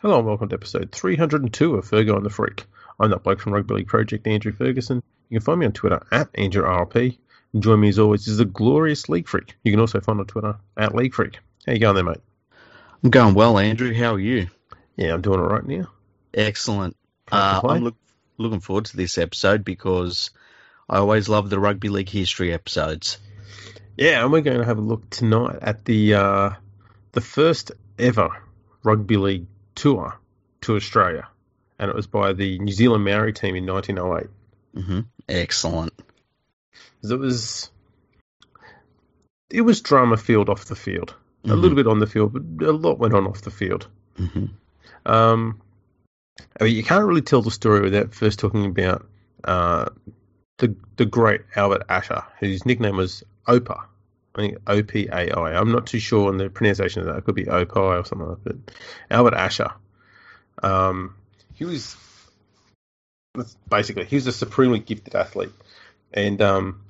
Hello and welcome to episode 302 of Fergo and the Freak. I'm that bloke from Rugby League Project, Andrew Ferguson. You can find me on Twitter at AndrewRLP. And join me as always is the glorious League Freak. You can also find on Twitter at League Freak. How you going there, mate? I'm going well, Andrew. How are you? Yeah, I'm doing all right now. Excellent. Uh, I'm look, looking forward to this episode because I always love the rugby league history episodes. Yeah, and we're going to have a look tonight at the uh, the first ever rugby league tour to Australia, and it was by the New Zealand Maori team in 1908. Mm-hmm. Excellent. It was it was drama field off the field, mm-hmm. a little bit on the field, but a lot went on off the field. Mm-hmm. Um, I mean, you can't really tell the story without first talking about uh, the the great Albert Asher, whose nickname was Opa. I think O P A I. I'm not too sure on the pronunciation of that. It could be Opi or something like that. Albert Asher. Um, he was basically he was a supremely gifted athlete, and um,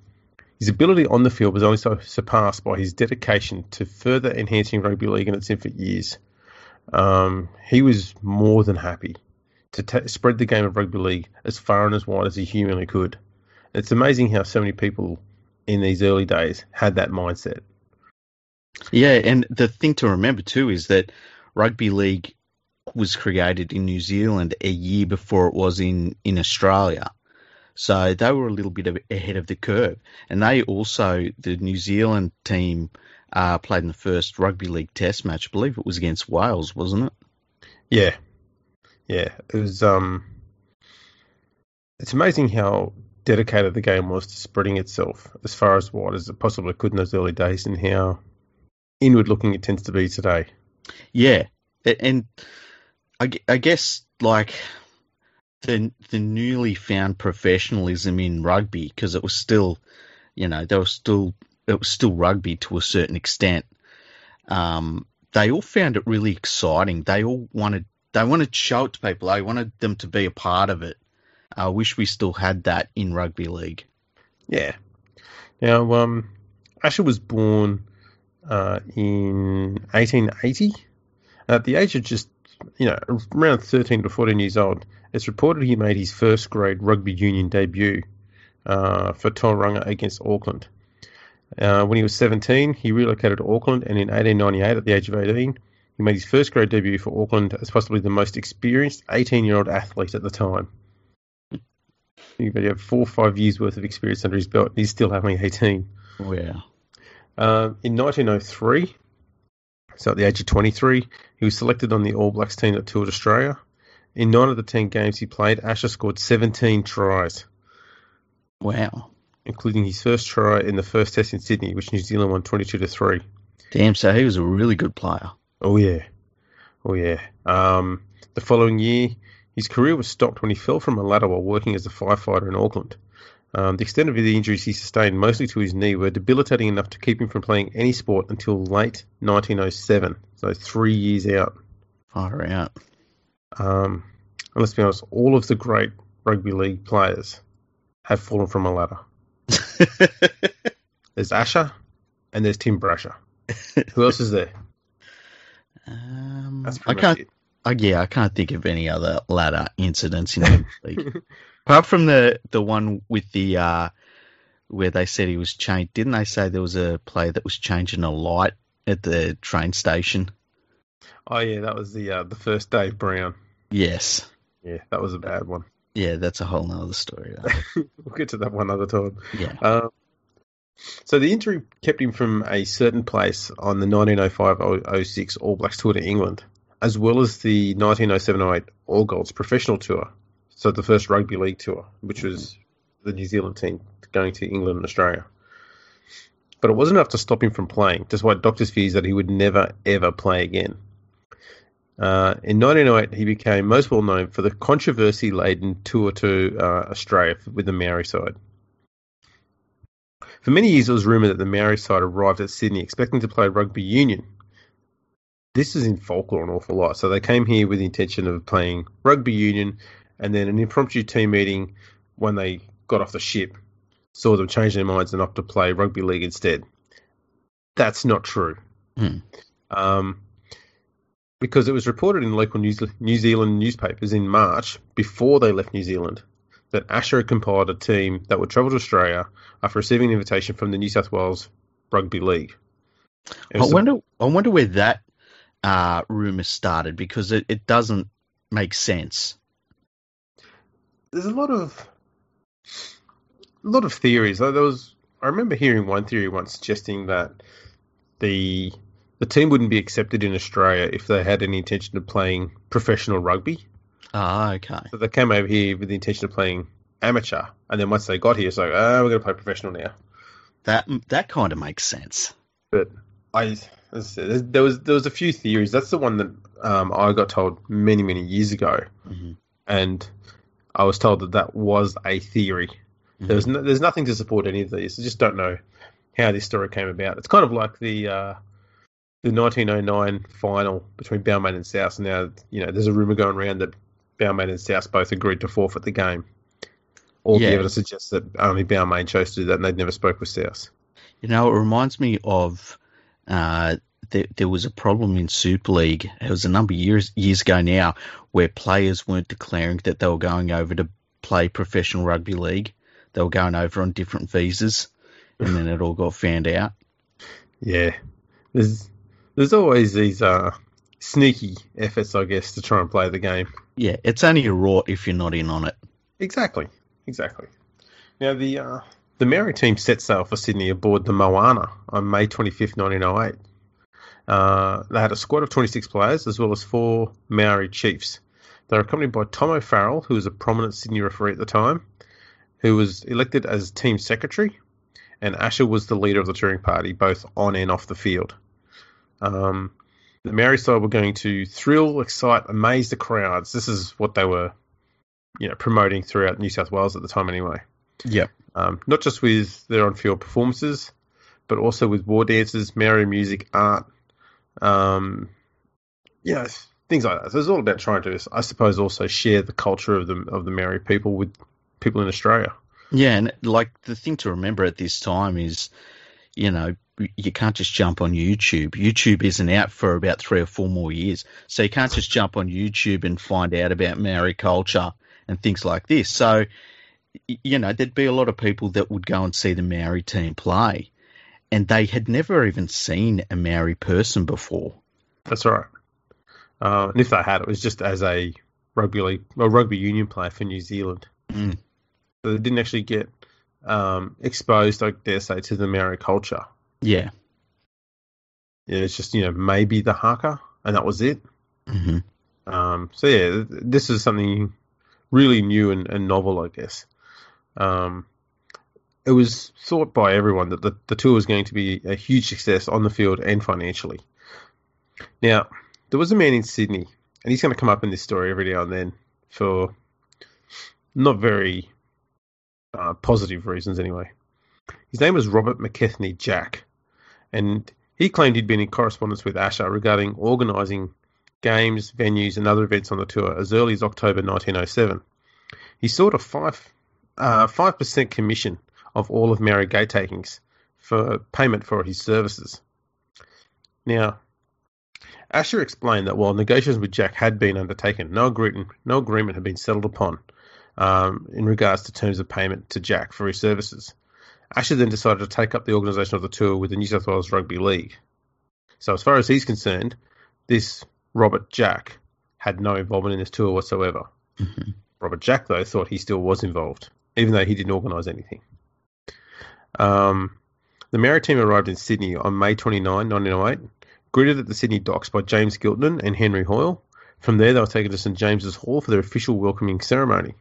his ability on the field was only so surpassed by his dedication to further enhancing rugby league in its infant years. Um, he was more than happy to t- spread the game of rugby league as far and as wide as he humanly could. It's amazing how so many people in these early days had that mindset. Yeah, and the thing to remember too is that rugby league was created in New Zealand a year before it was in, in Australia. So they were a little bit ahead of the curve. And they also, the New Zealand team, uh, played in the first rugby league test match. I believe it was against Wales, wasn't it? Yeah. Yeah. It was, um, it's amazing how dedicated the game was to spreading itself as far as wide as it possibly could in those early days and how inward looking it tends to be today. Yeah. And I, I guess, like, the the newly found professionalism in rugby because it was still, you know, there was still it was still rugby to a certain extent. Um, they all found it really exciting. They all wanted they wanted to show it to people. They wanted them to be a part of it. I wish we still had that in rugby league. Yeah. Now, um, Asher was born uh, in 1880. At the age of just, you know, around 13 to 14 years old, it's reported he made his first grade rugby union debut uh, for Tauranga against Auckland. Uh, when he was 17, he relocated to Auckland, and in 1898, at the age of 18, he made his first grade debut for Auckland as possibly the most experienced 18 year old athlete at the time. You have four or five years worth of experience under his belt. He's still only 18. Oh, yeah. Uh, in 1903, so at the age of 23, he was selected on the All Blacks team that toured Australia. In nine of the 10 games he played, Asher scored 17 tries. Wow. Including his first try in the first test in Sydney, which New Zealand won 22 to 3. Damn, so he was a really good player. Oh, yeah. Oh, yeah. Um, the following year, his career was stopped when he fell from a ladder while working as a firefighter in Auckland. Um, the extent of the injuries he sustained, mostly to his knee, were debilitating enough to keep him from playing any sport until late 1907, so three years out. Far out. Um, and let's be honest, all of the great rugby league players have fallen from a ladder. there's Asher and there's Tim Brasher. Who else is there? Um, I can't. It. Uh, yeah, I can't think of any other ladder incidents in the league. Apart from the the one with the uh, where they said he was changed. Didn't they say there was a player that was changing a light at the train station? Oh yeah, that was the uh, the first Dave Brown. Yes. Yeah, that was a bad one. Yeah, that's a whole nother story. we'll get to that one other time. Yeah. Um, so the injury kept him from a certain place on the 1905-06 All Blacks tour to England as well as the 1907-08 All Golds professional tour, so the first rugby league tour, which was the New Zealand team going to England and Australia. But it wasn't enough to stop him from playing, despite doctors' fears that he would never ever play again. Uh, in 1908, he became most well known for the controversy laden tour to uh, Australia with the Maori side. For many years, it was rumoured that the Maori side arrived at Sydney expecting to play rugby union this is in folklore an awful lot. So they came here with the intention of playing rugby union, and then an impromptu team meeting when they got off the ship saw them change their minds and opt to play rugby league instead. That's not true. Hmm. Um, because it was reported in local New, New Zealand newspapers in March before they left New Zealand that Asher had compiled a team that would travel to Australia after receiving an invitation from the New South Wales Rugby League. I wonder, I wonder where that uh, rumor started because it, it doesn't make sense. There's a lot of a lot of theories. There was I remember hearing one theory once suggesting that the the team wouldn't be accepted in Australia if they had any intention of playing professional rugby. Ah, okay. So they came over here with the intention of playing amateur, and then once they got here, it's like, oh, we're going to play professional now. That that kind of makes sense. But I, there was there was a few theories. That's the one that um, I got told many many years ago, mm-hmm. and I was told that that was a theory. Mm-hmm. There's no, there's nothing to support any of these. I just don't know how this story came about. It's kind of like the uh, the 1909 final between Balmain and South. Now you know there's a rumor going around that Balmain and South both agreed to forfeit the game. All yeah. the evidence suggests that only Balmain chose to do that, and they'd never spoke with South. You know, it reminds me of uh, there, there, was a problem in Super League. It was a number of years years ago now, where players weren't declaring that they were going over to play professional rugby league. They were going over on different visas, and then it all got found out. Yeah, there's there's always these uh, sneaky efforts, I guess, to try and play the game. Yeah, it's only a rort if you're not in on it. Exactly, exactly. Now the uh, the Maori team set sail for Sydney aboard the Moana on May 25, 1908. Uh, they had a squad of 26 players as well as four Maori chiefs. They were accompanied by Tom O'Farrell, who was a prominent Sydney referee at the time, who was elected as team secretary, and Asher was the leader of the touring party, both on and off the field. Um, the Maori side were going to thrill, excite, amaze the crowds. This is what they were, you know, promoting throughout New South Wales at the time, anyway. Yeah. Um, not just with their on-field performances, but also with war dances, Maori music, art, um, you know, things like that. So it's all about trying to, I suppose, also share the culture of the of the Maori people with people in Australia. Yeah, and like the thing to remember at this time is, you know, you can't just jump on YouTube. YouTube isn't out for about three or four more years, so you can't just jump on YouTube and find out about Maori culture and things like this. So, you know, there'd be a lot of people that would go and see the Maori team play, and they had never even seen a Maori person before. That's right. Uh, and if they had, it was just as a rugby league, well, rugby union player for New Zealand. Mm. So they didn't actually get um, exposed, I dare say, to the Maori culture. Yeah. Yeah, it's just you know maybe the haka, and that was it. Mm-hmm. Um, so yeah, this is something really new and, and novel, I guess. Um, it was thought by everyone that the, the tour was going to be a huge success on the field and financially. Now, there was a man in Sydney, and he's going to come up in this story every now and then for not very uh, positive reasons, anyway. His name was Robert McKechnie Jack, and he claimed he'd been in correspondence with Asher regarding organising games, venues, and other events on the tour as early as October 1907. He sought a five uh, five percent commission of all of Maori gate takings for payment for his services. Now, Asher explained that while negotiations with Jack had been undertaken, no agreement, no agreement had been settled upon um, in regards to terms of payment to Jack for his services. Asher then decided to take up the organisation of the tour with the New South Wales Rugby League. So, as far as he's concerned, this Robert Jack had no involvement in this tour whatsoever. Mm-hmm. Robert Jack, though, thought he still was involved, even though he didn't organise anything. Um, the Maori team arrived in Sydney on May 29, 1908, greeted at the Sydney docks by James Giltinan and Henry Hoyle. From there, they were taken to St James's Hall for their official welcoming ceremony.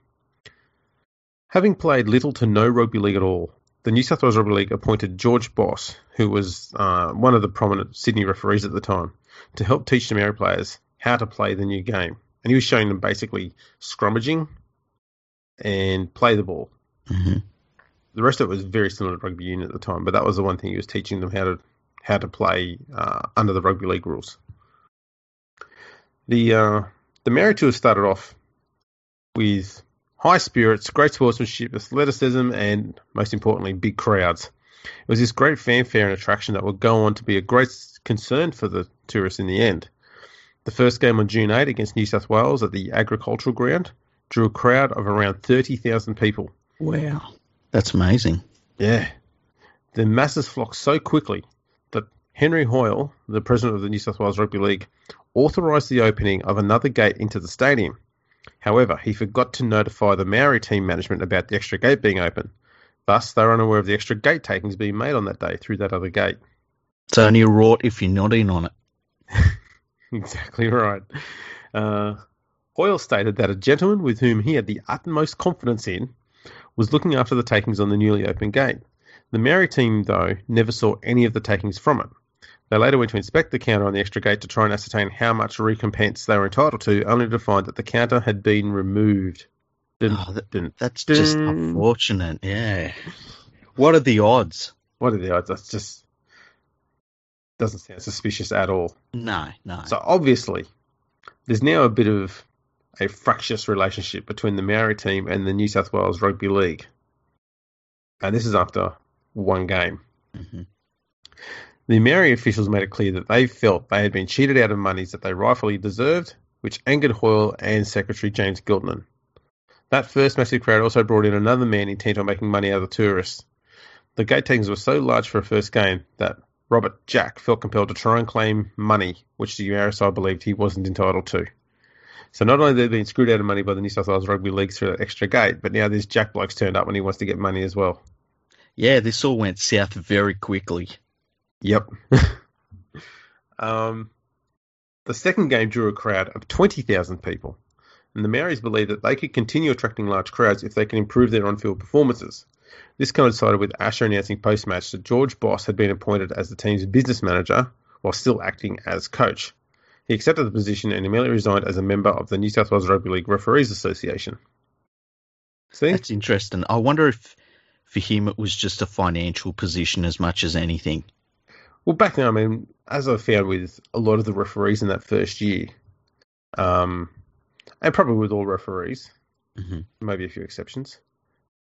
Having played little to no rugby league at all, the New South Wales Rugby League appointed George Boss, who was uh, one of the prominent Sydney referees at the time, to help teach the Maori players how to play the new game. And he was showing them basically scrummaging and play the ball. Mm-hmm. The rest of it was very similar to rugby union at the time, but that was the one thing he was teaching them how to how to play uh, under the rugby league rules. The uh, the Maori tour started off with high spirits, great sportsmanship, athleticism, and most importantly, big crowds. It was this great fanfare and attraction that would go on to be a great concern for the tourists in the end. The first game on June 8 against New South Wales at the agricultural ground drew a crowd of around 30,000 people. Wow. That's amazing. Yeah. The masses flocked so quickly that Henry Hoyle, the president of the New South Wales Rugby League, authorised the opening of another gate into the stadium. However, he forgot to notify the Maori team management about the extra gate being open. Thus, they were unaware of the extra gate takings being made on that day through that other gate. It's only a rort if you're not in on it. exactly right. Uh, Hoyle stated that a gentleman with whom he had the utmost confidence in was looking after the takings on the newly opened gate. The Maori team, though, never saw any of the takings from it. They later went to inspect the counter on the extra gate to try and ascertain how much recompense they were entitled to, only to find that the counter had been removed. Dun, Oh, that- dun. That's Dun. just unfortunate. Yeah. What are the odds? What are the odds? That's just doesn't sound suspicious at all. No, no. So obviously, there's now a bit of a fractious relationship between the Maori team and the New South Wales Rugby League, and this is after one game. Mhm. The Maori officials made it clear that they felt they had been cheated out of monies that they rightfully deserved, which angered Hoyle and Secretary James Giltinan. That first massive crowd also brought in another man intent on making money out of the tourists. The gate takings were so large for a first game that Robert Jack felt compelled to try and claim money, which the Maori side believed he wasn't entitled to. So not only they've been screwed out of money by the New South Wales Rugby League through that extra gate, but now this Jack bloke's turned up and he wants to get money as well. Yeah, this all went south very quickly. Yep. um, the second game drew a crowd of 20,000 people, and the Maoris believe that they could continue attracting large crowds if they can improve their on-field performances. This coincided with Asher announcing post-match that George Boss had been appointed as the team's business manager while still acting as coach. He accepted the position and immediately resigned as a member of the New South Wales Rugby League Referees Association. See? That's interesting. I wonder if for him it was just a financial position as much as anything. Well, back then, I mean, as I found with a lot of the referees in that first year, um, and probably with all referees, Mhm. maybe a few exceptions,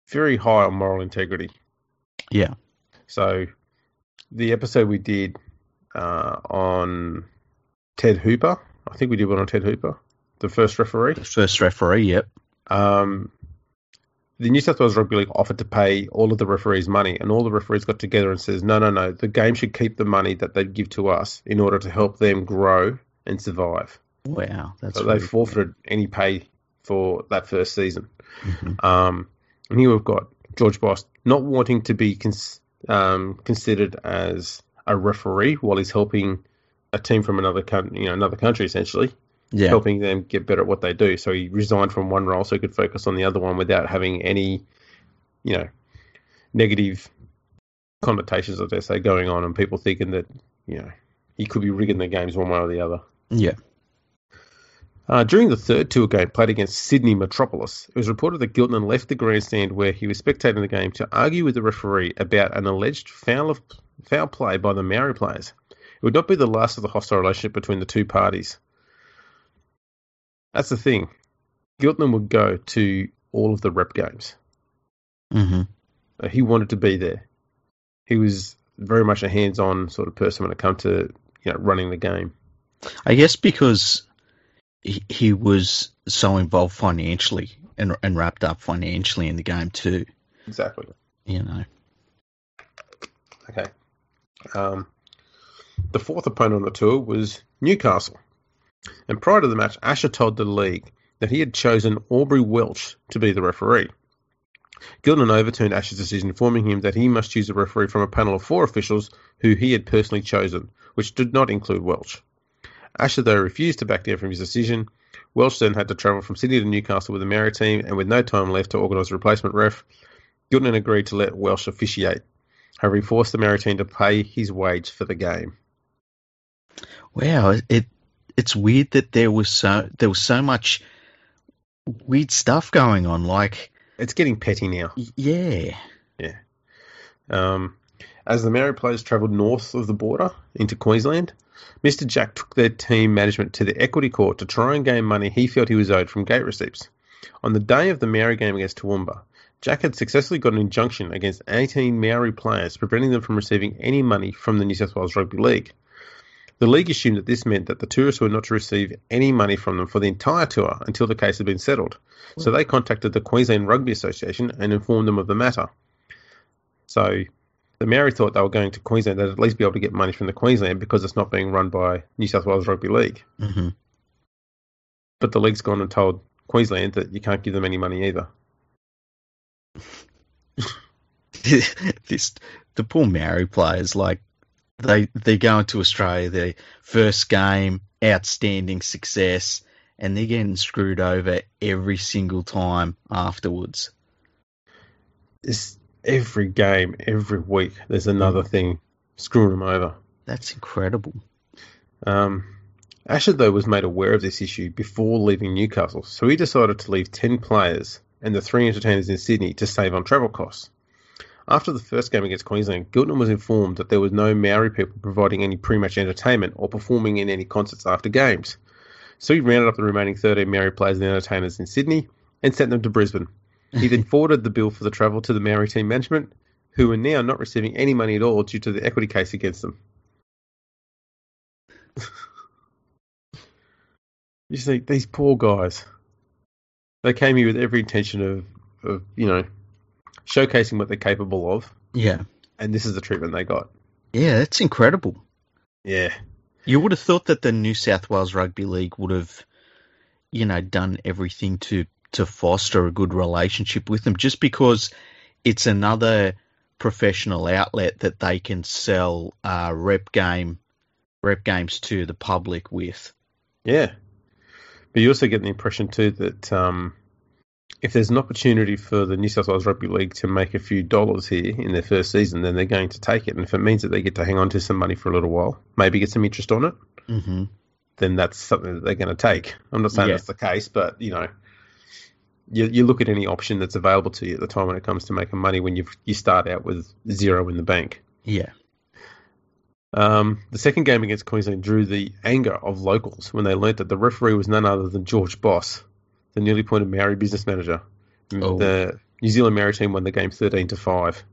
very high on moral integrity. Yeah. So, the episode we did uh, on Ted Hooper, I think we did one on Ted Hooper, the first referee. The first referee, yep. Um, the New South Wales Rugby League offered to pay all of the referees money, and all the referees got together and says, "No, no, no. The game should keep the money that they give to us in order to help them grow and survive." Wow, that's so they really forfeited any pay for that first season. Mhm. Um, and here we've got George Boss not wanting to be cons- um, considered as a referee while he's helping a team from another country, you know, another country essentially Yeah, helping them get better at what they do. So he resigned from one role so he could focus on the other one without having any, you know, negative connotations, I dare say, going on, and people thinking that, you know, he could be rigging the games one way or the other. yeah. Uh, during the third tour game played against Sydney Metropolis, it was reported that Giltinan left the grandstand where he was spectating the game to argue with the referee about an alleged foul of foul play by the Maori players. It would not be the last of the hostile relationship between the two parties. That's the thing. Giltinan would go to all of the rep games. hmm Uh, He wanted to be there. He was very much a hands-on sort of person when it come to you know running the game. I guess because he, he was so involved financially and and wrapped up financially in the game too. Exactly. You know. Okay. Um, the fourth opponent on the tour was Newcastle. And prior to the match, Asher told the league that he had chosen Aubrey Welch to be the referee. Giltinan overturned Asher's decision, informing him that he must choose a referee from a panel of four officials who he had personally chosen, which did not include Welch. Asher, though, refused to back down from his decision. Welch then had to travel from Sydney to Newcastle with the Maori team, and with no time left to organise a replacement ref, Giltinan agreed to let Welch officiate. However, he forced the Maori team to pay his wage for the game. Wow, it, it it's weird that there was so there was so much weird stuff going on. Like, It's getting petty now. y- yeah, Um, as the Maori players travelled north of the border into Queensland, Mr. Jack took their team management to the equity court to try and gain money he felt he was owed from gate receipts. On the day of the Maori game against Toowoomba, Jack had successfully got an injunction against 18 Maori players, preventing them from receiving any money from the New South Wales Rugby League. The league assumed that this meant that the tourists were not to receive any money from them for the entire tour until the case had been settled. So they contacted the Queensland Rugby Association and informed them of the matter. So the Maori thought they were going to Queensland, they'd at least be able to get money from the Queensland because it's not being run by New South Wales Rugby League. hmm But the league's gone and told Queensland that you can't give them any money either. this the poor Maori players like they they go into Australia their first game outstanding success and they're getting screwed over every single time afterwards. It's every game, every week, there's another thing screwing them over. That's incredible. Um, Asher, though, was made aware of this issue before leaving Newcastle, so he decided to leave 10 players and the three entertainers in Sydney to save on travel costs. After the first game against Queensland, Giltinan was informed that there was no Maori people providing any pre-match entertainment or performing in any concerts after games. So he rounded up the remaining 13 Maori players and entertainers in Sydney and sent them to Brisbane. He then forwarded the bill for the travel to the Maori team management, who are now not receiving any money at all due to the equity case against them. you see, these poor guys. They came here with every intention of, of, you know, showcasing what they're capable of, Yeah. and this is the treatment they got. Yeah, that's incredible. Yeah. You would have thought that the New South Wales Rugby League would have, you know, done everything to to foster a good relationship with them, just because it's another professional outlet that they can sell uh, rep game rep games to the public with. Yeah. But you also get the impression too that um, if there's an opportunity for the New South Wales Rugby League to make a few dollars here in their first season, then they're going to take it. And if it means that they get to hang on to some money for a little while, maybe get some interest on it, Mm-hmm. then that's something that they're going to take. I'm not saying Yeah. that's the case, but you know, you, you look at any option that's available to you at the time when it comes to making money when you you start out with zero in the bank. Yeah. Um, the second game against Queensland drew the anger of locals when they learnt that the referee was none other than George Boss, the newly appointed Maori business manager. Oh. The New Zealand Maori team won the game 13 to 5.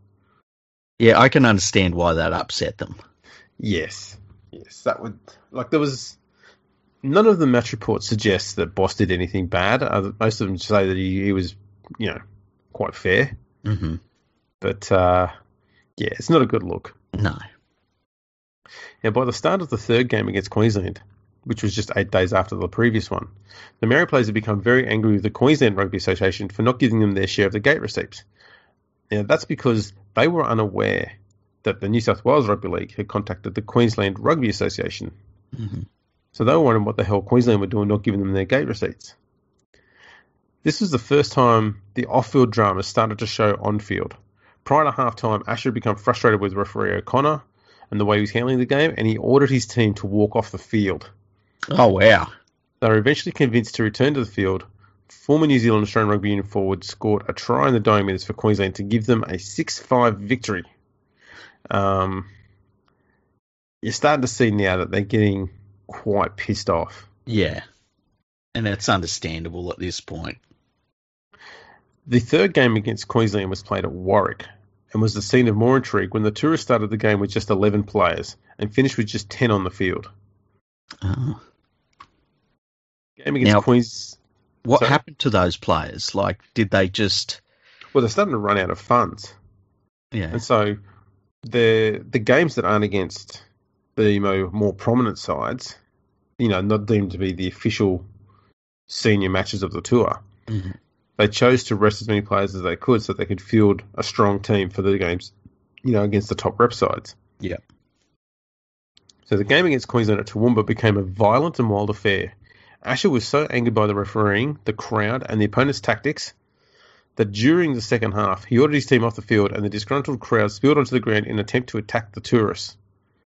Yeah, I can understand why that upset them. Yes. Yes, that would like there was none of the match reports suggest that Boss did anything bad. Uh, most of them say that he, he was, you know, quite fair. Mm-hmm. But uh, yeah, it's not a good look. No. Now, by the start of the third game against Queensland, which was just eight days after the previous one, the Maori players had become very angry with the Queensland Rugby Association for not giving them their share of the gate receipts. Now, that's because they were unaware that the New South Wales Rugby League had contacted the Queensland Rugby Association. Mm-hmm. So they were wondering what the hell Queensland were doing, not giving them their gate receipts. This was the first time the off-field drama started to show on-field. Prior to half-time, Asher had become frustrated with referee O'Connor and the way he was handling the game, and he ordered his team to walk off the field. Oh wow. They were eventually convinced to return to the field. Former New Zealand Australian Rugby Union forward scored a try in the dying minutes for Queensland to give them a 6-5 victory. Um, you're starting to see now that they're getting quite pissed off. Yeah. And that's understandable at this point. The third game against Queensland was played at Warwick and was the scene of more intrigue when the tourists started the game with just 11 players and finished with just 10 on the field. Oh. Game against Now- Queens. What Sorry? happened to those players? Like, did they just? Well, they're starting to run out of funds. Yeah. And so the the games that aren't against the more prominent sides, you know, not deemed to be the official senior matches of the tour, Mhm. they chose to rest as many players as they could so they could field a strong team for the games, you know, against the top rep sides. Yeah. So the game against Queensland at Toowoomba became a violent and wild affair. Asher was so angered by the refereeing, the crowd, and the opponent's tactics that during the second half, he ordered his team off the field and the disgruntled crowd spilled onto the ground in an attempt to attack the tourists.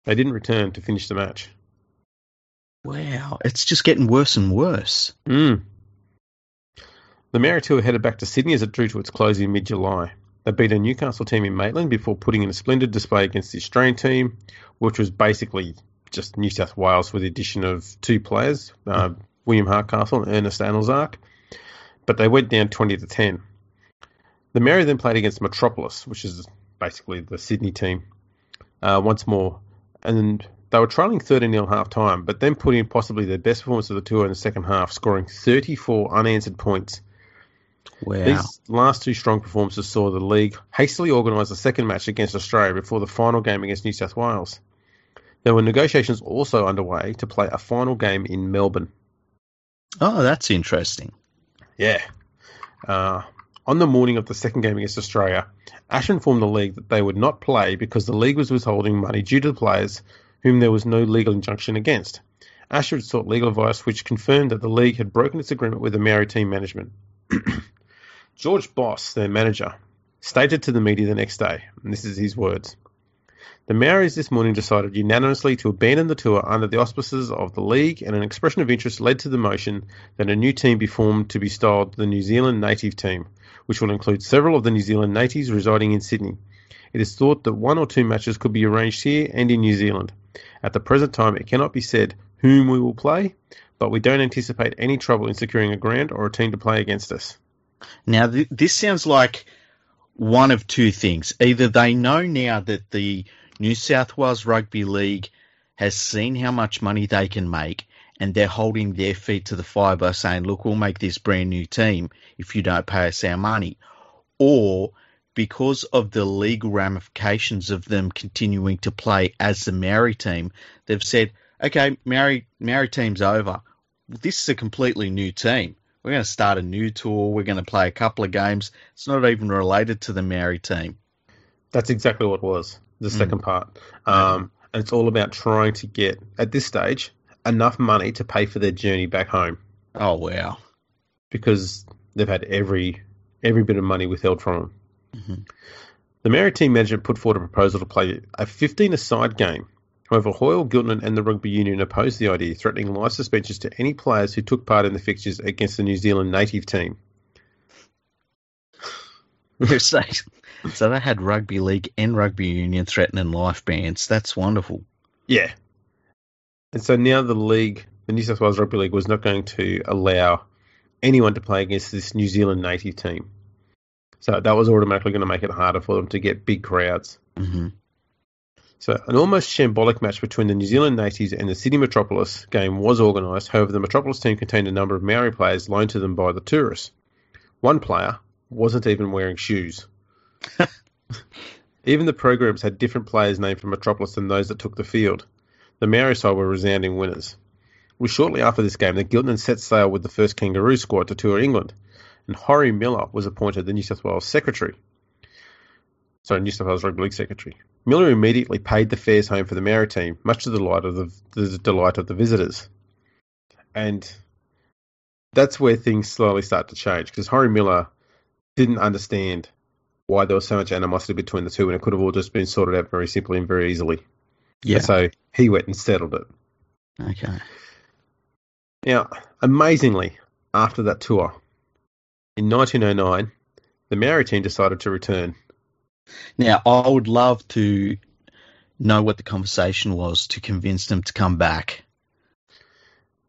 They didn't return to finish the match. Wow. It's just getting worse and worse. Mm. The Maori Tour headed back to Sydney as it drew to its close in mid July. They beat a Newcastle team in Maitland before putting in a splendid display against the Australian team, which was basically just New South Wales with the addition of two players, uh, William Hardcastle and Ernest Anlezark. But they went down 20 to 10. The Maori then played against Metropolis, which is basically the Sydney team, uh, once more. And They were trailing 13 0 half time, but then put in possibly their best performance of the tour in the second half, scoring 34 unanswered points. Wow. These last two strong performances saw the league hastily organise a second match against Australia before the final game against New South Wales. There were negotiations also underway to play a final game in Melbourne. Oh, that's interesting. Yeah. Uh, on the morning of the second game against Australia, Ash informed the league that they would not play because the league was withholding money due to the players whom there was no legal injunction against. Asher had sought legal advice which confirmed that the league had broken its agreement with the Maori team management. George Boss, their manager, stated to the media the next day, and this is his words. The Maoris this morning decided unanimously to abandon the tour under the auspices of the league, and an expression of interest led to the motion that a new team be formed to be styled the New Zealand native team, which will include several of the New Zealand natives residing in Sydney. It is thought that one or two matches could be arranged here and in New Zealand. At the present time, it cannot be said whom we will play, but we don't anticipate any trouble in securing a ground or a team to play against us. Now, th- this sounds like one of two things. Either they know now that the New South Wales Rugby League has seen how much money they can make and they're holding their feet to the fire by saying, look, we'll make this brand new team if you don't pay us our money. Or because of the legal ramifications of them continuing to play as the Maori team, they've said, okay, Maori, Maori team's over. This is a completely new team. We're going to start a new tour. We're going to play a couple of games. It's not even related to the Maori team. That's exactly what it was, the second part. Um, and it's all about trying to get, at this stage, enough money to pay for their journey back home Oh, wow. because they've had every every bit of money withheld from them. Mhm. The Maori team management put forward a proposal to play a 15-a-side game. However, Hoyle, Giltinan and the Rugby Union opposed the idea, threatening life suspensions to any players who took part in the fixtures against the New Zealand native team. so they had rugby league and rugby union threatening life bans. That's wonderful. Yeah. And so now the league, the New South Wales Rugby League, was not going to allow anyone to play against this New Zealand native team. So that was automatically going to make it harder for them to get big crowds. hmm So an almost shambolic match between the New Zealand natives and the Sydney Metropolis game was organised. However, the Metropolis team contained a number of Maori players loaned to them by the tourists. One player wasn't even wearing shoes. even the programs had different players named for Metropolis than those that took the field. The Maori side were resounding winners. It was shortly after this game that Giltinan set sail with the first Kangaroo squad to tour England, and Horry Miller was appointed the New South Wales secretary. Sorry, New South Wales Rugby League secretary. Miller immediately paid the fares home for the Maori team, much to the delight of the, the delight of the visitors. And that's where things slowly start to change because Horry Miller didn't understand why there was so much animosity between the two, and it could have all just been sorted out very simply and very easily. Yeah. And so he went and settled it. Okay. Now, amazingly, after that tour, in 1909, the Maori team decided to return. Now, I would love to know what the conversation was to convince them to come back.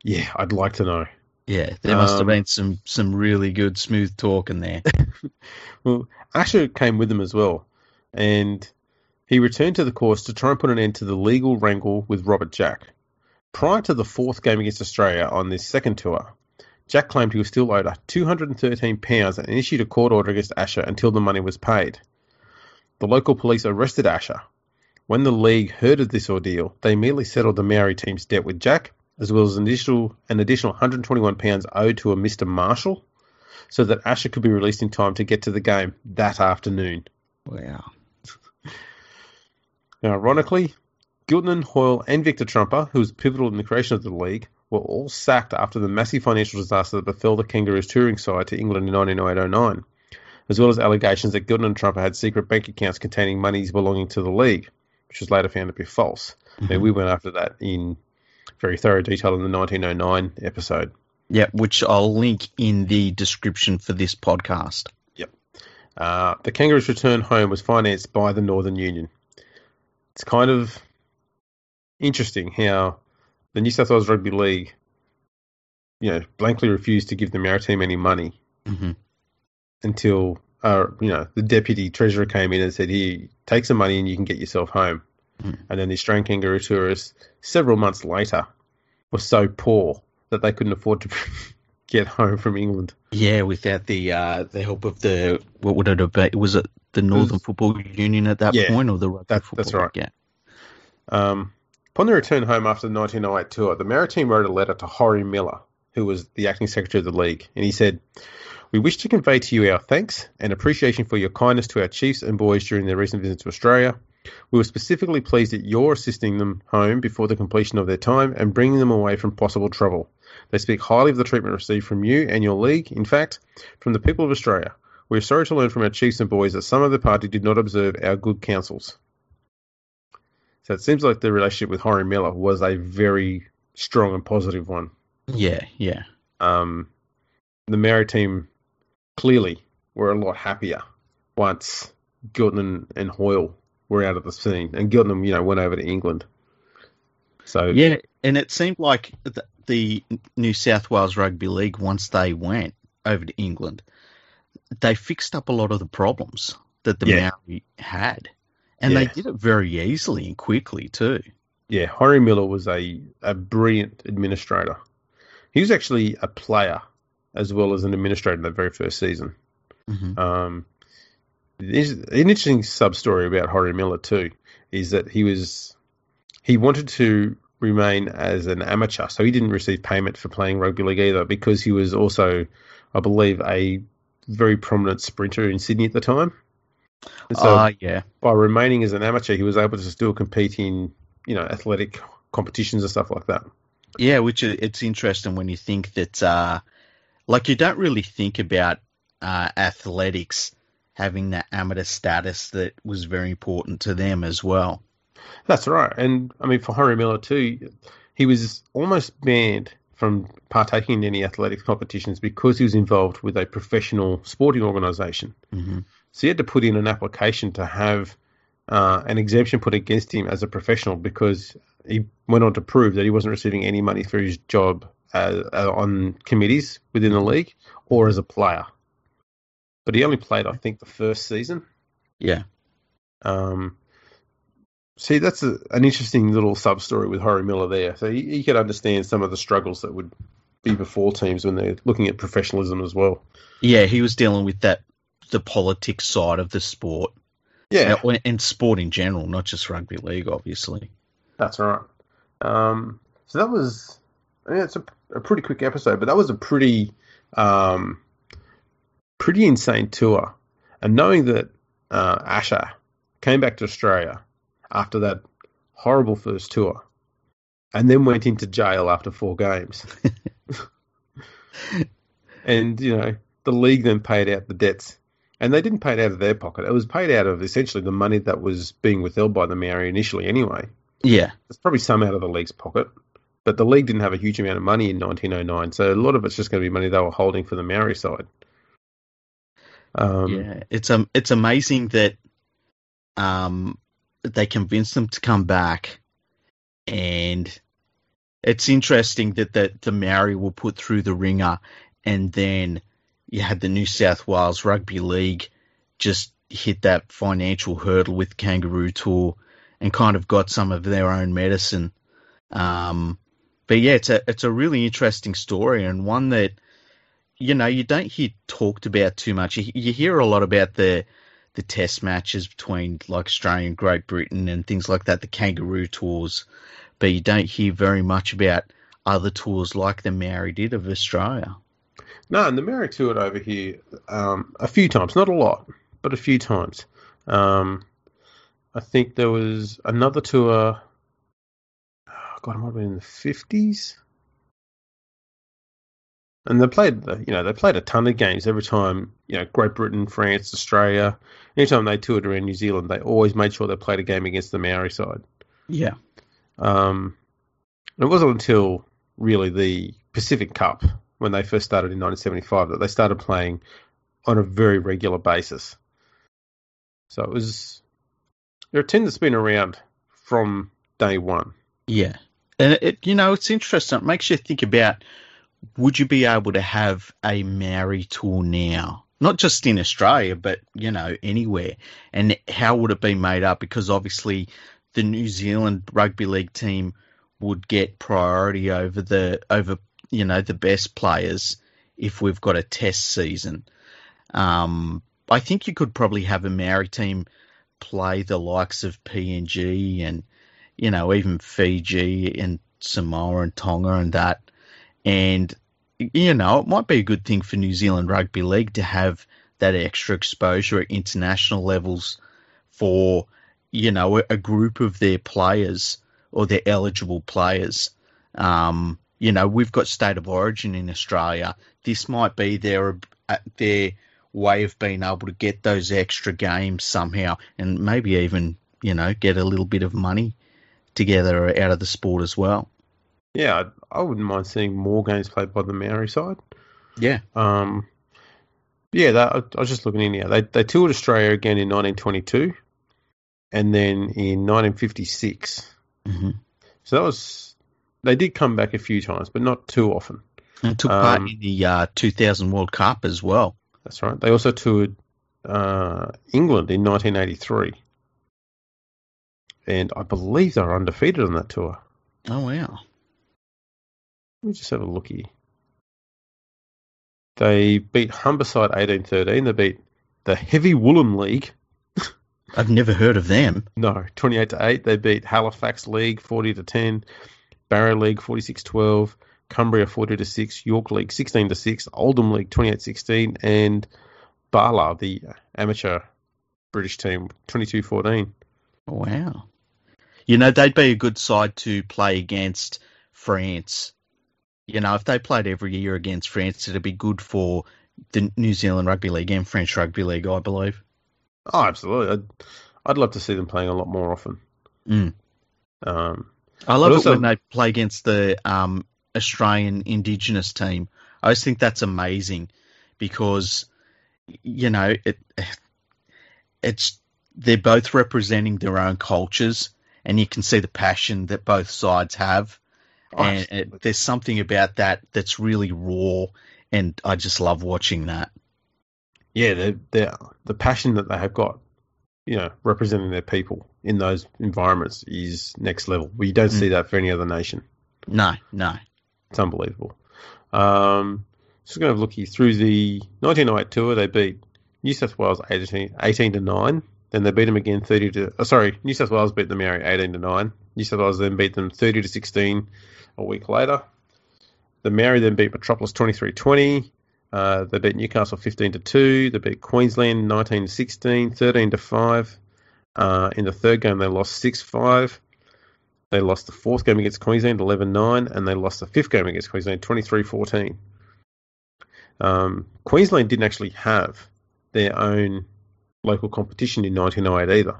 Yeah, I'd like to know. Yeah, there must have Um, been some, some really good smooth talk in there. Well, Asher came with him as well, and he returned to the course to try and put an end to the legal wrangle with Robert Jack. Prior to the fourth game against Australia on this second tour, Jack claimed he was still owed £213 and issued a court order against Asher until the money was paid. The local police arrested Asher. When the league heard of this ordeal, they immediately settled the Maori team's debt with Jack, as well as an additional, an additional £121 owed to a Mr. Marshall, so that Asher could be released in time to get to the game that afternoon. Wow. Now, ironically, Giltinan, Hoyle, and Victor Trumper, who was pivotal in the creation of the league, were all sacked after the massive financial disaster that befell the Kangaroos touring side to England in 1908-09, as well as allegations that Giltinan and Trumper had secret bank accounts containing monies belonging to the league, which was later found to be false. And we went after that in very thorough detail in the 1909 episode. Yeah, which I'll link in the description for this podcast. Uh, the Kangaroos' return home was financed by the Northern Union. It's kind of interesting how the New South Wales Rugby League, you know, blankly refused to give the Maori team any money hmm until, uh, you know, the deputy treasurer came in and said, "Here, take some money and you can get yourself home." Mm. And then the Australian Kangaroo Tours, several months later, were so poor that they couldn't afford to get home from England. Yeah, without the uh, the help of the what would it have been? Was it the Northern Football Union at that Yeah, point, or the Rugby that- Football that's right. Yeah. Um, upon their return home after the 1908 tour, the Maori team wrote a letter to Horry Miller, who was the acting secretary of the league, and he said, "We wish to convey to you our thanks and appreciation for your kindness to our chiefs and boys during their recent visit to Australia. We were specifically pleased that you're assisting them home before the completion of their time and bringing them away from possible trouble. They speak highly of the treatment received from you and your league. In fact, from the people of Australia." We are sorry to learn from our chiefs and boys that some of the party did not observe our good counsels. So it seems like the relationship with Horry Miller was a very strong and positive one. Yeah, yeah. Um, the Maori team clearly were a lot happier once Giltinan and Hoyle were out of the scene, and Giltinan, you know, went over to England. So Yeah, and it seemed like the, the New South Wales Rugby League, once they went over to England, they fixed up a lot of the problems that the Yeah. Maori had. And they did it very easily and quickly, too. yeah, Horry Miller was a, a brilliant administrator. He was actually a player as well as an administrator in that very first season. hmm Um, there's an interesting sub story about Horry Miller too is that he was he wanted to remain as an amateur, so he didn't receive payment for playing rugby league either because he was also, I believe, a very prominent sprinter in Sydney at the time. And so Ah, yeah. by remaining as an amateur, he was able to still compete in you know athletic competitions and stuff like that. Yeah, which it's interesting when you think that, uh, like, you don't really think about uh, athletics having that amateur status that was very important to them as well. That's right. And I mean, for Harry Miller too, he was almost banned from partaking in any athletics competitions because he was involved with a professional sporting organisation. hmm So he had to put in an application to have uh, an exemption put against him as a professional because he went on to prove that he wasn't receiving any money for his job uh, uh, on committees within the league or as a player. But he only played, I think, the first season. Yeah. Um, see, that's a, an interesting little sub story with Horry Miller there. So you, he could understand some of the struggles that would be before teams when they're looking at professionalism as well. Yeah, he was dealing with that, the politics side of the sport. Yeah, Uh, and sport in general, not just rugby league, obviously. that's right. Um, so that was, I mean, it's a, a pretty quick episode, but that was a pretty, um, pretty insane tour. And knowing that uh, Asher came back to Australia after that horrible first tour, and then went into jail after four games. and you know the league then paid out the debts, and they didn't pay it out of their pocket. It was paid out of essentially the money that was being withheld by the Maori initially. Anyway, Yeah, there's probably some out of the league's pocket, but the league didn't have a huge amount of money in 1909, so a lot of it's just going to be money they were holding for the Maori side. Um, yeah. It's um, it's amazing that um, they convinced them to come back, and it's interesting that the the Maori were put through the ringer, and then you had the New South Wales Rugby League just hit that financial hurdle with Kangaroo Tour, and kind of got some of their own medicine. Um, but yeah, it's a it's a really interesting story and one that you know you don't hear talked about too much. You, you hear a lot about the the test matches between like Australia and Great Britain and things like that, the Kangaroo tours, but you don't hear very much about other tours like the Maori did of Australia. No, and the Maori toured over here um, a few times, not a lot, but a few times. Um, I think there was another tour. Oh God, it might have been in the fifties, and they played. the- You know, they played a ton of games every time. You know, Great Britain, France, Australia. Anytime they toured around New Zealand, they always made sure they played a game against the Maori side. Yeah, Um, it wasn't until really the Pacific Cup when they first started in 1975 that they started playing on a very regular basis. So it was they're a team that's been around from day one. yeah, and it you know it's interesting. It makes you think about would you be able to have a Maori tour now? Not just in Australia, but you know anywhere, and how would it be made up? Because obviously the New Zealand rugby league team would get priority over the over you know the best players if we've got a test season. Um, I think you could probably have a Maori team play the likes of PNG and you know even Fiji and Samoa and Tonga and that, and you know it might be a good thing for New Zealand Rugby League to have that extra exposure at international levels for you know a, group of their players or their eligible players. Um, you know we've got state of origin in Australia. This might be their their way of being able to get those extra games somehow, and maybe even you know get a little bit of money together out of the sport as well. Yeah, I, I wouldn't mind seeing more games played by the Maori side. Yeah. Um, yeah, that, I, I was just looking in here. They they toured Australia again in 1922, and then in 1956. Mm-hmm. So that was they did come back a few times, but not too often. And took part um, in the uh, 2000 World Cup as well. That's right. They also toured uh, England in 1983, and I believe they were undefeated on that tour. Oh wow! Let me just have a look here. They beat Humberside 1813. They beat the Heavy Woollen League. I've never heard of them. No, 28 to 8. They beat Halifax League 40 to 10, Barrow League 46 12, Cumbria 40 to 6, York League 16 to 6, Oldham League 28 16, and BARLA, the amateur British team, 22 14. Wow. You know, they'd be a good side to play against France you know, if they played every year against France, it'd be good for the New Zealand Rugby League and French Rugby League, I believe. Oh, absolutely. I'd, I'd love to see them playing a lot more often. Mm. Um, I love also, it when they play against the um, Australian Indigenous team. I just think that's amazing because, you know, it it's they're both representing their own cultures, and you can see the passion that both sides have and it, there's something about that that's really raw, and I just love watching that. Yeah, the the the passion that they have got, you know, representing their people in those environments is next level. We don't mm. see that for any other nation. No, no, it's unbelievable. Um, just going to look you through the 1908 tour. They beat New South Wales 18, 18 to nine. Then they beat them again 30 to. Oh, sorry, New South Wales beat the Maori 18 to nine. New South Wales then beat them 30 to 16 a week later. The Maori then beat Metropolis 23-20. Uh, they beat Newcastle 15 to 2. They beat Queensland 19 to 16, 13 to 5. Uh, in the third game, they lost 6 5. They lost the fourth game against Queensland 11 9, and they lost the fifth game against Queensland 23 14. Um, Queensland didn't actually have their own local competition in 1908 either.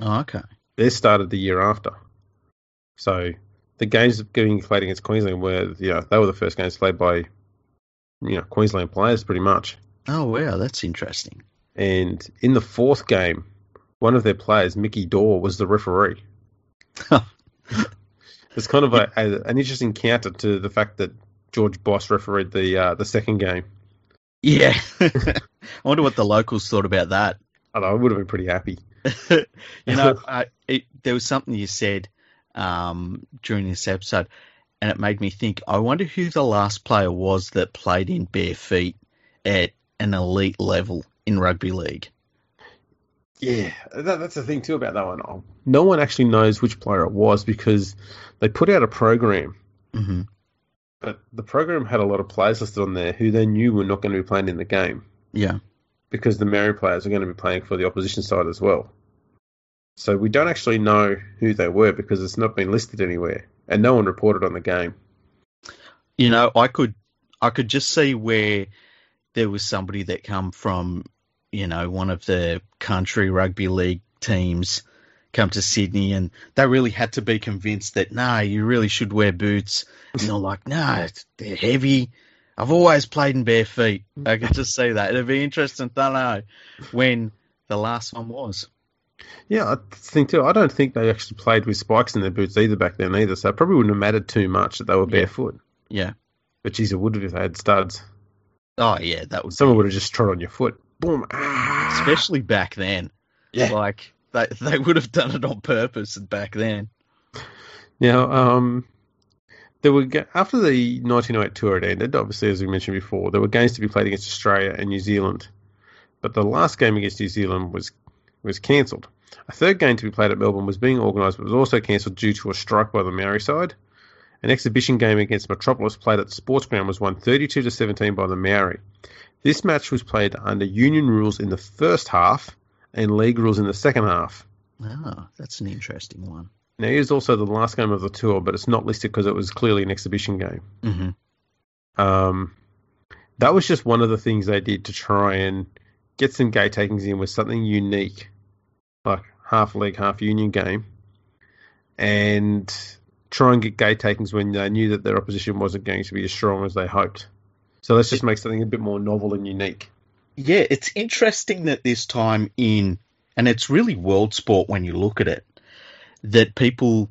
Oh, okay. They started the year after. So the games getting played against Queensland were, yeah, they were the first games played by, you know, Queensland players pretty much. Oh wow, that's interesting. And in the fourth game, one of their players, Mickey Dore, was the referee. it's kind of a, a, an interesting counter to the fact that George Boss refereed the uh, the second game. Yeah, I wonder what the locals thought about that. I, know, I would have been pretty happy. you know, uh, it, there was something you said um, during this episode, and it made me think. I wonder who the last player was that played in bare feet at an elite level in rugby league. Yeah, that, that's the thing too about that one. No one actually knows which player it was because they put out a program, mm-hmm. but the program had a lot of players listed on there who they knew were not going to be playing in the game. Yeah, because the Maori players are going to be playing for the opposition side as well. So we don't actually know who they were because it's not been listed anywhere, and no one reported on the game. You know, I could I could just see where there was somebody that come from, you know, one of the country rugby league teams come to Sydney and they really had to be convinced that no, nah, you really should wear boots. And they're like, no, nah, they're heavy. I've always played in bare feet. I could just see that. It'd be interesting to know when the last one was. Yeah, I think too. I don't think they actually played with spikes in their boots either back then either, so it probably wouldn't have mattered too much that they were barefoot. Yeah. But geez, it would have if they had studs. Oh yeah, that would. Someone would have just trod on your foot. Boom. Ah. Especially back then. Yeah. Like they they would have done it on purpose back then. Now, um, there were after the 1908 tour had ended. Obviously, as we mentioned before, there were games to be played against Australia and New Zealand, but the last game against New Zealand was was cancelled. A third game to be played at Melbourne was being organised, but was also cancelled due to a strike by the Maori side. An exhibition game against Metropolis played at the sports ground was won 32 to 17 by the Maori. This match was played under union rules in the first half and league rules in the second half. Oh, that's an interesting one. Now, here's also the last game of the tour, but it's not listed because it was clearly an exhibition game. Mm-hmm. Um, that was just one of the things they did to try and get some gate takings in with something unique, like half league, half union game, and try and get gate takings when they knew that their opposition wasn't going to be as strong as they hoped. So let's just make something a bit more novel and unique. Yeah, it's interesting that this time in, and it's really world sport when you look at it, that people,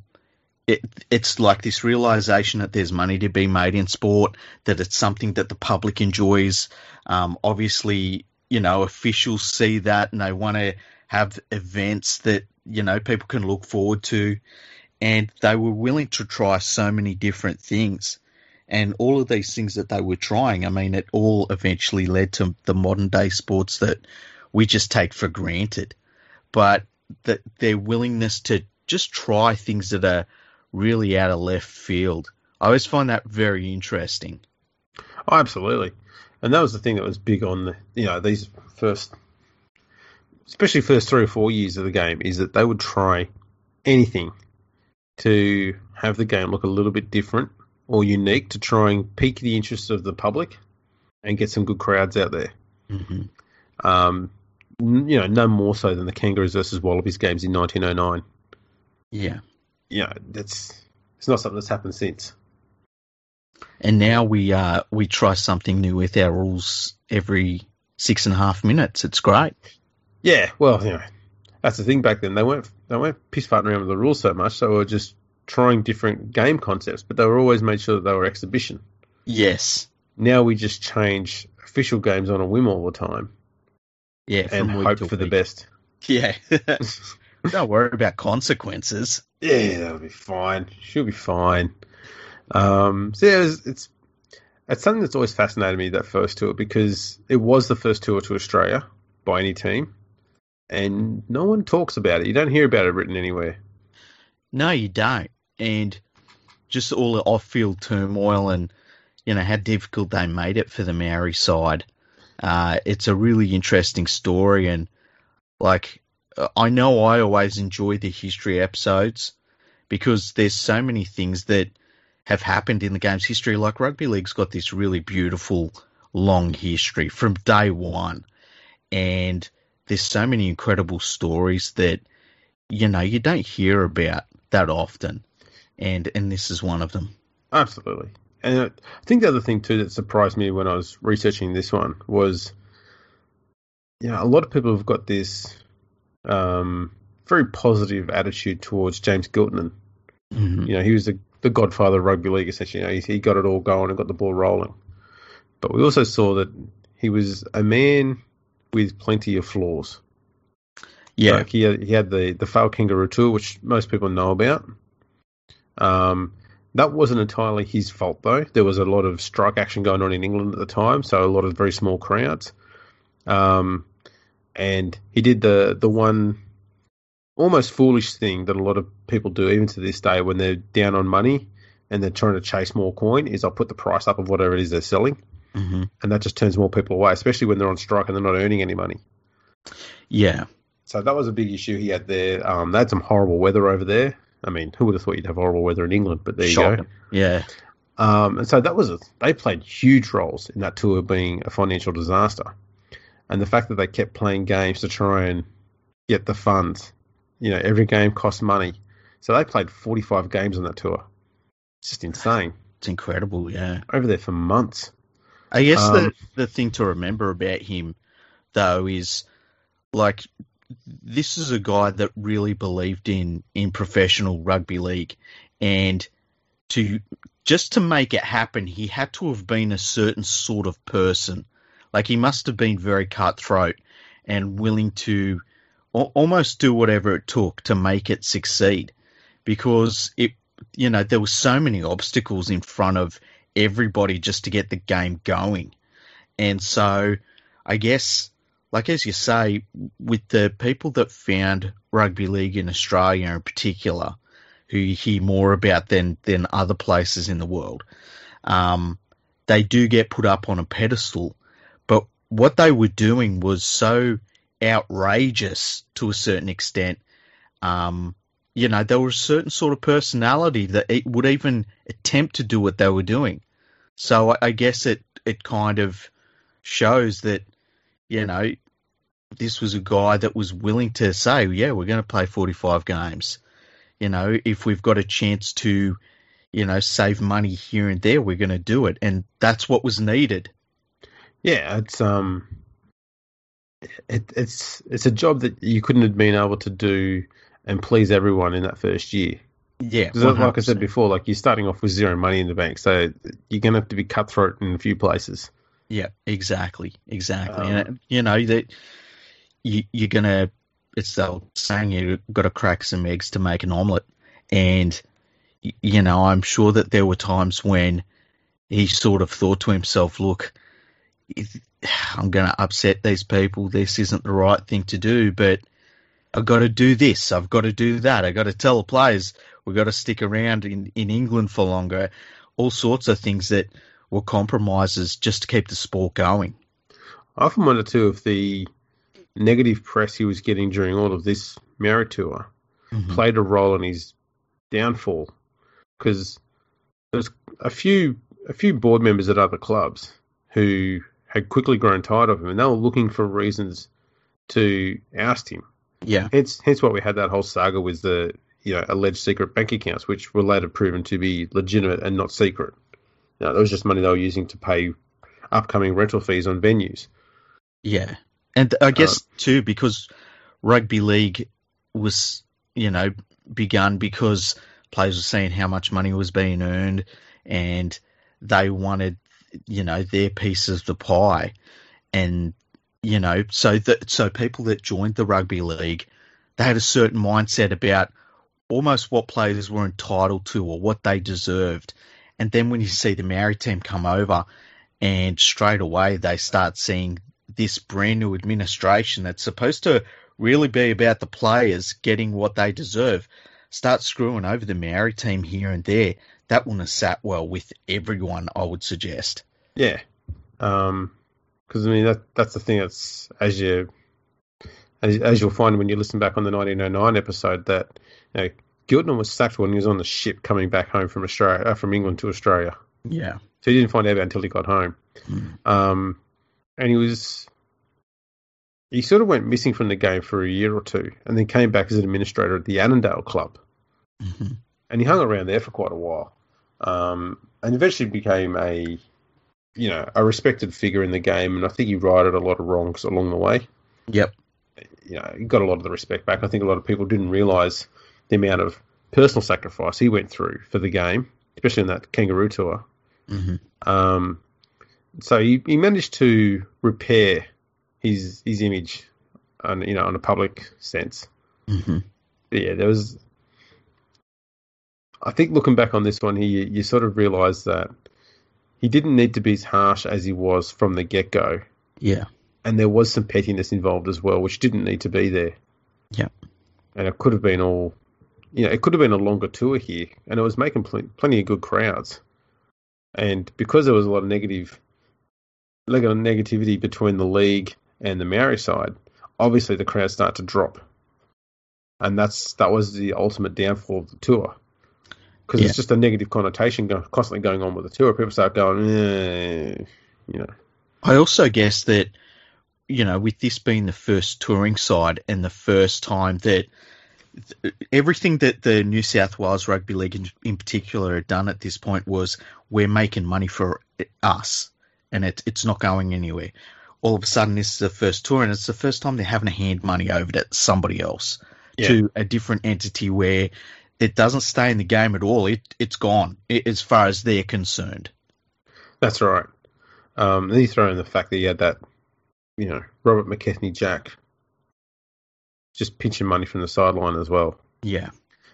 it, it's like this realization that there's money to be made in sport, that it's something that the public enjoys. Um, obviously, you know, officials see that and they want to have events that, you know, people can look forward to. And they were willing to try so many different things. And all of these things that they were trying, I mean, it all eventually led to the modern day sports that we just take for granted. But that their willingness to just try things that are really out of left field. I always find that very interesting. Oh, absolutely. And that was the thing that was big on the, you know, these first, especially first three or four years of the game, is that they would try anything to have the game look a little bit different or unique to try and pique the interest of the public and get some good crowds out there. Mm-hmm. Um, you know, no more so than the Kangaroos versus Wallabies games in 1909. Yeah. Yeah, that's it's not something that's happened since. And now we uh we try something new with our rules every six and a half minutes. It's great. Yeah, well, you know, that's the thing back then. They weren't they weren't piss farting around with the rules so much. So we were just trying different game concepts, but they were always made sure that they were exhibition. Yes. Now we just change official games on a whim all the time. Yeah, and hope for week. the best. Yeah. Don't worry about consequences. Yeah, that'll be fine. She'll be fine. Um, so yeah, it's, it's something that's always fascinated me that first tour because it was the first tour to Australia by any team, and no one talks about it. You don't hear about it written anywhere. No, you don't, and just all the off-field turmoil and you know how difficult they made it for the Maori side. Uh, it's a really interesting story, and like I know I always enjoy the history episodes because there's so many things that have happened in the game's history. Like rugby league's got this really beautiful long history from day one, and there's so many incredible stories that you know you don't hear about that often, and and this is one of them. Absolutely, and I think the other thing too that surprised me when I was researching this one was, you know, a lot of people have got this um, very positive attitude towards James Giltinan. Mm-hmm. You know, he was the, the godfather of rugby league, essentially. You know, he, he got it all going and got the ball rolling. But we also saw that he was a man with plenty of flaws. Yeah. Like he had, he had the, the failed kangaroo tour, which most people know about. Um, that wasn't entirely his fault, though. There was a lot of strike action going on in England at the time, so a lot of very small crowds. Um, and he did the the one almost foolish thing that a lot of people do even to this day when they're down on money and they're trying to chase more coin is I'll put the price up of whatever it is they're selling, mm-hmm. and that just turns more people away, especially when they're on strike and they're not earning any money. Yeah. So that was a big issue he had there. Um, they had some horrible weather over there. I mean, who would have thought you'd have horrible weather in England? But there Shocking. you go. Yeah. Um, and so that was a, they played huge roles in that tour being a financial disaster and the fact that they kept playing games to try and get the funds. You know, every game costs money, so they played 45 games on that tour. It's just insane. It's incredible, yeah. Over there for months. I guess Um, the the thing to remember about him, though, is like this is a guy that really believed in in professional rugby league, and to just to make it happen, he had to have been a certain sort of person. Like he must have been very cutthroat and willing to almost do whatever it took to make it succeed because it you know there were so many obstacles in front of everybody just to get the game going. And so i guess like as you say with the people that found rugby league in australia in particular who you hear more about than than other places in the world um, they do get put up on a pedestal. But what they were doing was so outrageous to a certain extent. Um, you know, there was a certain sort of personality that it would even attempt to do what they were doing. So I, I guess it it kind of shows that you know this was a guy that was willing to say, yeah, we're going to play 45 games. You know, if we've got a chance to, you know, save money here and there, we're going to do it, and that's what was needed. Yeah, it's um, it, it's it's a job that you couldn't have been able to do and please everyone in that first year. Yeah, like I said before, like you're starting off with zero money in the bank, so you're going to have to be cutthroat in a few places. Yeah, exactly, exactly. Um, and you know that you, you're going to. It's the old saying you've got to crack some eggs to make an omelette, and you know I'm sure that there were times when he sort of thought to himself, "Look, I'm going to upset these people. This isn't the right thing to do, but I've got to do this. I've got to do that. I've got to tell the players we've got to stick around in, in England for longer. All sorts of things that were compromises just to keep the sport going. I often wonder too if the negative press he was getting during all of this Maori tour mm-hmm. played a role in his downfall because there's a few a few board members at other clubs who had quickly grown tired of him, and they were looking for reasons to oust him. Yeah. Hence, hence why we had that whole saga with the you know alleged secret bank accounts, which were later proven to be legitimate and not secret. Know, that was just money they were using to pay upcoming rental fees on venues. Yeah, and I guess uh, too because rugby league was you know begun because players were seeing how much money was being earned, and they wanted you know their piece of the pie, and you know so that so people that joined the rugby league, they had a certain mindset about almost what players were entitled to or what they deserved, and then when you see the Maori team come over, and straight away they start seeing this brand new administration that's supposed to really be about the players getting what they deserve start screwing over the Maori team here and there, that wouldn't have sat well with everyone, I would suggest. Yeah. Um, because I mean that that's the thing that's as you as, as you'll find when you listen back on the 1909 episode that you know, was sacked when he was on the ship coming back home from Australia uh, from England to Australia. Yeah. So he didn't find out about until he got home. Mm. Um, and he was he sort of went missing from the game for a year or two, and then came back as an administrator at the Annandale Club, mm-hmm. and he hung around there for quite a while, um, and eventually became a, you know, a respected figure in the game, and I think he righted a lot of wrongs along the way. Yep, you know, he got a lot of the respect back. I think a lot of people didn't realise the amount of personal sacrifice he went through for the game, especially in that kangaroo tour. Mm-hmm. Um, so he, he managed to repair his his image, on you know, on a public sense. Mm-hmm. Yeah, there was. I think looking back on this one, he you sort of realise that he didn't need to be as harsh as he was from the get go. Yeah, and there was some pettiness involved as well, which didn't need to be there. Yeah, and it could have been all, you know, it could have been a longer tour here, and it was making pl- plenty of good crowds. And because there was a lot of negative, like a negativity between the league and the Maori side, obviously the crowds start to drop, and that's that was the ultimate downfall of the tour because yeah. it's just a negative connotation go, constantly going on with the tour. People start going, eh, you know. I also guess that you know, with this being the first touring side and the first time that everything that the New South Wales Rugby League in, in, particular had done at this point was we're making money for us and it, it's not going anywhere all of a sudden this is the first tour and it's the first time they're having to hand money over to somebody else yeah. to a different entity where it doesn't stay in the game at all. It it's gone as far as they're concerned. That's right. Um, then you throw in the fact that you had that, you know, Robert McKechnie Jack just pinching money from the sideline as well. Yeah.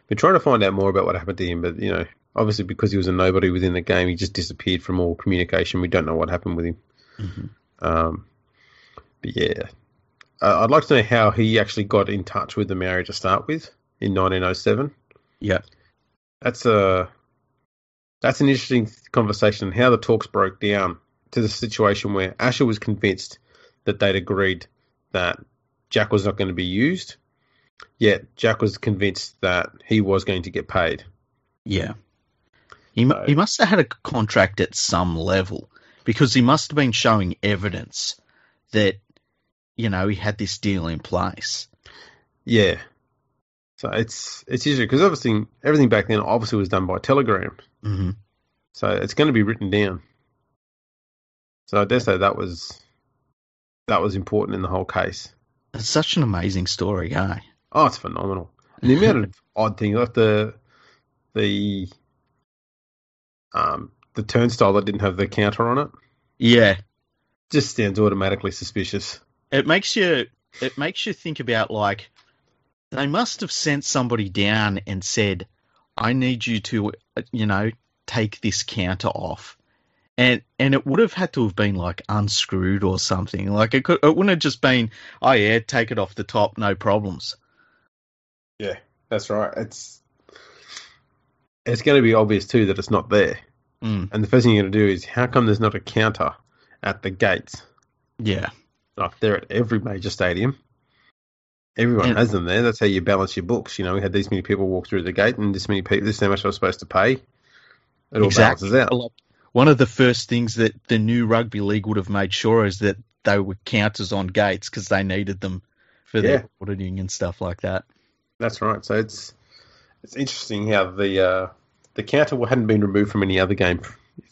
Been trying to find out more about what happened to him, but you know, obviously because he was a nobody within the game, he just disappeared from all communication. We don't know what happened with him. hmm Um, but yeah, uh, I'd like to know how he actually got in touch with the Maori to start with in 1907. Yeah. That's a that's an interesting conversation. How the talks broke down to the situation where Asher was convinced that they'd agreed that Jack was not going to be used, yet Jack was convinced that he was going to get paid. Yeah. He, So- he must have had a contract at some level because he must have been showing evidence that, you know, he had this deal in place. Yeah. So it's it's interesting because obviously everything back then obviously was done by telegram. hmm So it's going to be written down. So I dare say that was that was important in the whole case. It's such an amazing story, eh? Oh, it's phenomenal. And the amount of odd things like the the um the turnstile that didn't have the counter on it Yeah. just sounds automatically suspicious. It makes you it makes you think about like they must have sent somebody down and said, "I need you to, uh, you know, take this counter off," and and it would have had to have been like unscrewed or something. Like it could, it wouldn't have just been, "Oh yeah, take it off the top, no problems." Yeah, that's right. It's it's going to be obvious too that it's not there. Mm, And the first thing you're going to do is how come there's not a counter at the gates? yeah, Like they're at every major stadium. Everyone And- has them there. That's how you balance your books. You know, we had these many people walk through the gate, and this many people. This is how much I was supposed to pay. It all Exactly. balances out. One of the first things that the new rugby league would have made sure is that they were counters on gates because they needed them for Yeah. their auditing and stuff like that. That's right. So it's it's interesting how the uh, the counter hadn't been removed from any other game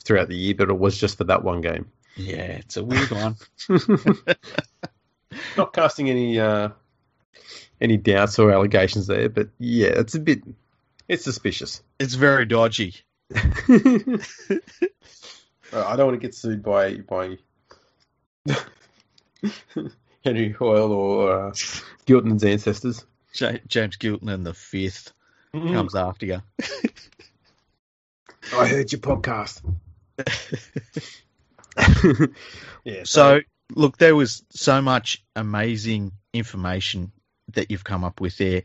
throughout the year, but it was just for that one game. Yeah, it's a weird one. Not casting any uh, any doubts or allegations there, but yeah, it's a bit it's suspicious. It's very dodgy. I don't want to get sued by by Henry Hoyle or uh, Giltinan's ancestors. Ja- James Giltinan the fifth Mm. comes after you. I heard your podcast. yeah. So, look, there was so much amazing information that you've come up with there.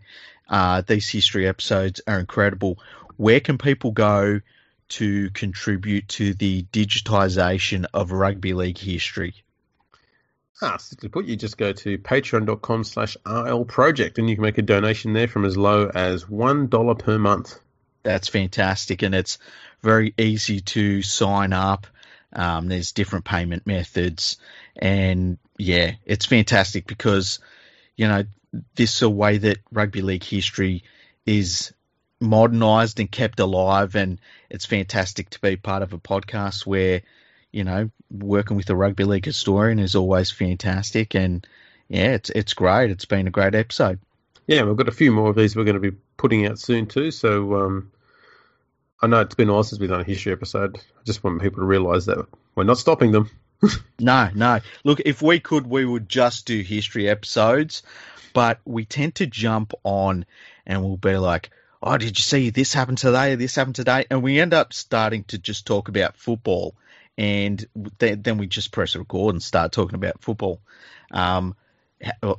Uh, these history episodes are incredible. Where can people go to contribute to the digitisation of rugby league history? Ah, simply put, you just go to patreon.com slash RL project and you can make a donation there from as low as $1 per month. That's fantastic, and it's very easy to sign up. Um, there's different payment methods, and yeah, it's fantastic because you know this a way that rugby league history is modernized and kept alive, and it's fantastic to be part of a podcast where you know working with a rugby league historian is always fantastic, and yeah, it's it's great. It's been a great episode. Yeah, we've got a few more of these we're going to be putting out soon too. So um, I know it's been a while since we've done a history episode. I just want people to realise that we're not stopping them. No, no. Look, if we could, we would just do history episodes, but we tend to jump on and we'll be like, oh, did you see this happened today? This happened today? And we end up starting to just talk about football. And th- then we just press record and start talking about football. Um,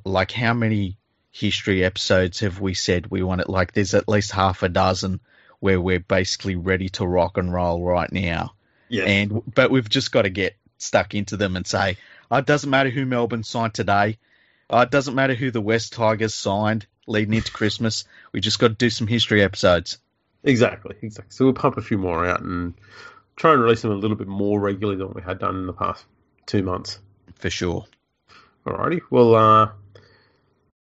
like, how many history episodes have we said we want it? Like, there's at least half a dozen where we're basically ready to rock and roll right now Yeah. and but we've just got to get stuck into them and say, oh, it doesn't matter who Melbourne signed today. Oh, it doesn't matter who the West Tigers signed leading into Christmas. We just got to do some history episodes. Exactly, exactly. So we'll pump a few more out and try and release them a little bit more regularly than we had done in the past two months. For sure. Alrighty. Well, uh,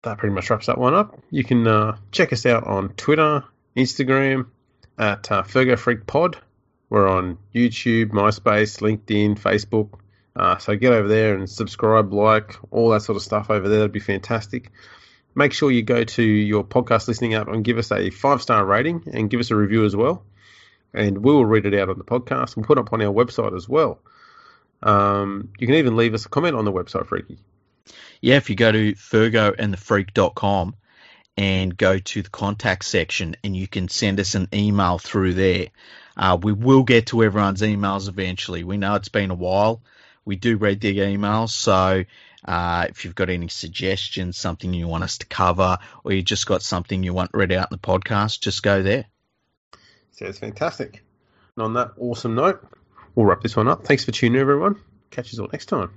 that pretty much wraps that one up. You can uh, check us out on Twitter, Instagram at uh, Fergo Freak Pod. We're on YouTube, MySpace, LinkedIn, Facebook. Uh, so get over there and subscribe, like, all that sort of stuff over there. That'd be fantastic. Make sure you go to your podcast listening app and give us a five star rating and give us a review as well. And we will read it out on the podcast. We'll put it up on our website as well. Um, you can even leave us a comment on the website, Freaky. Yeah, if you go to fergoandthefreak.com and go to the contact section and you can send us an email through there. Uh, we will get to everyone's emails eventually. We know it's been a while. We do read the emails, so uh, if you've got any suggestions, something you want us to cover, or you just got something you want read out in the podcast, just go there. Sounds fantastic. And on that awesome note, we'll wrap this one up. Thanks for tuning in, everyone. Catch you all next time.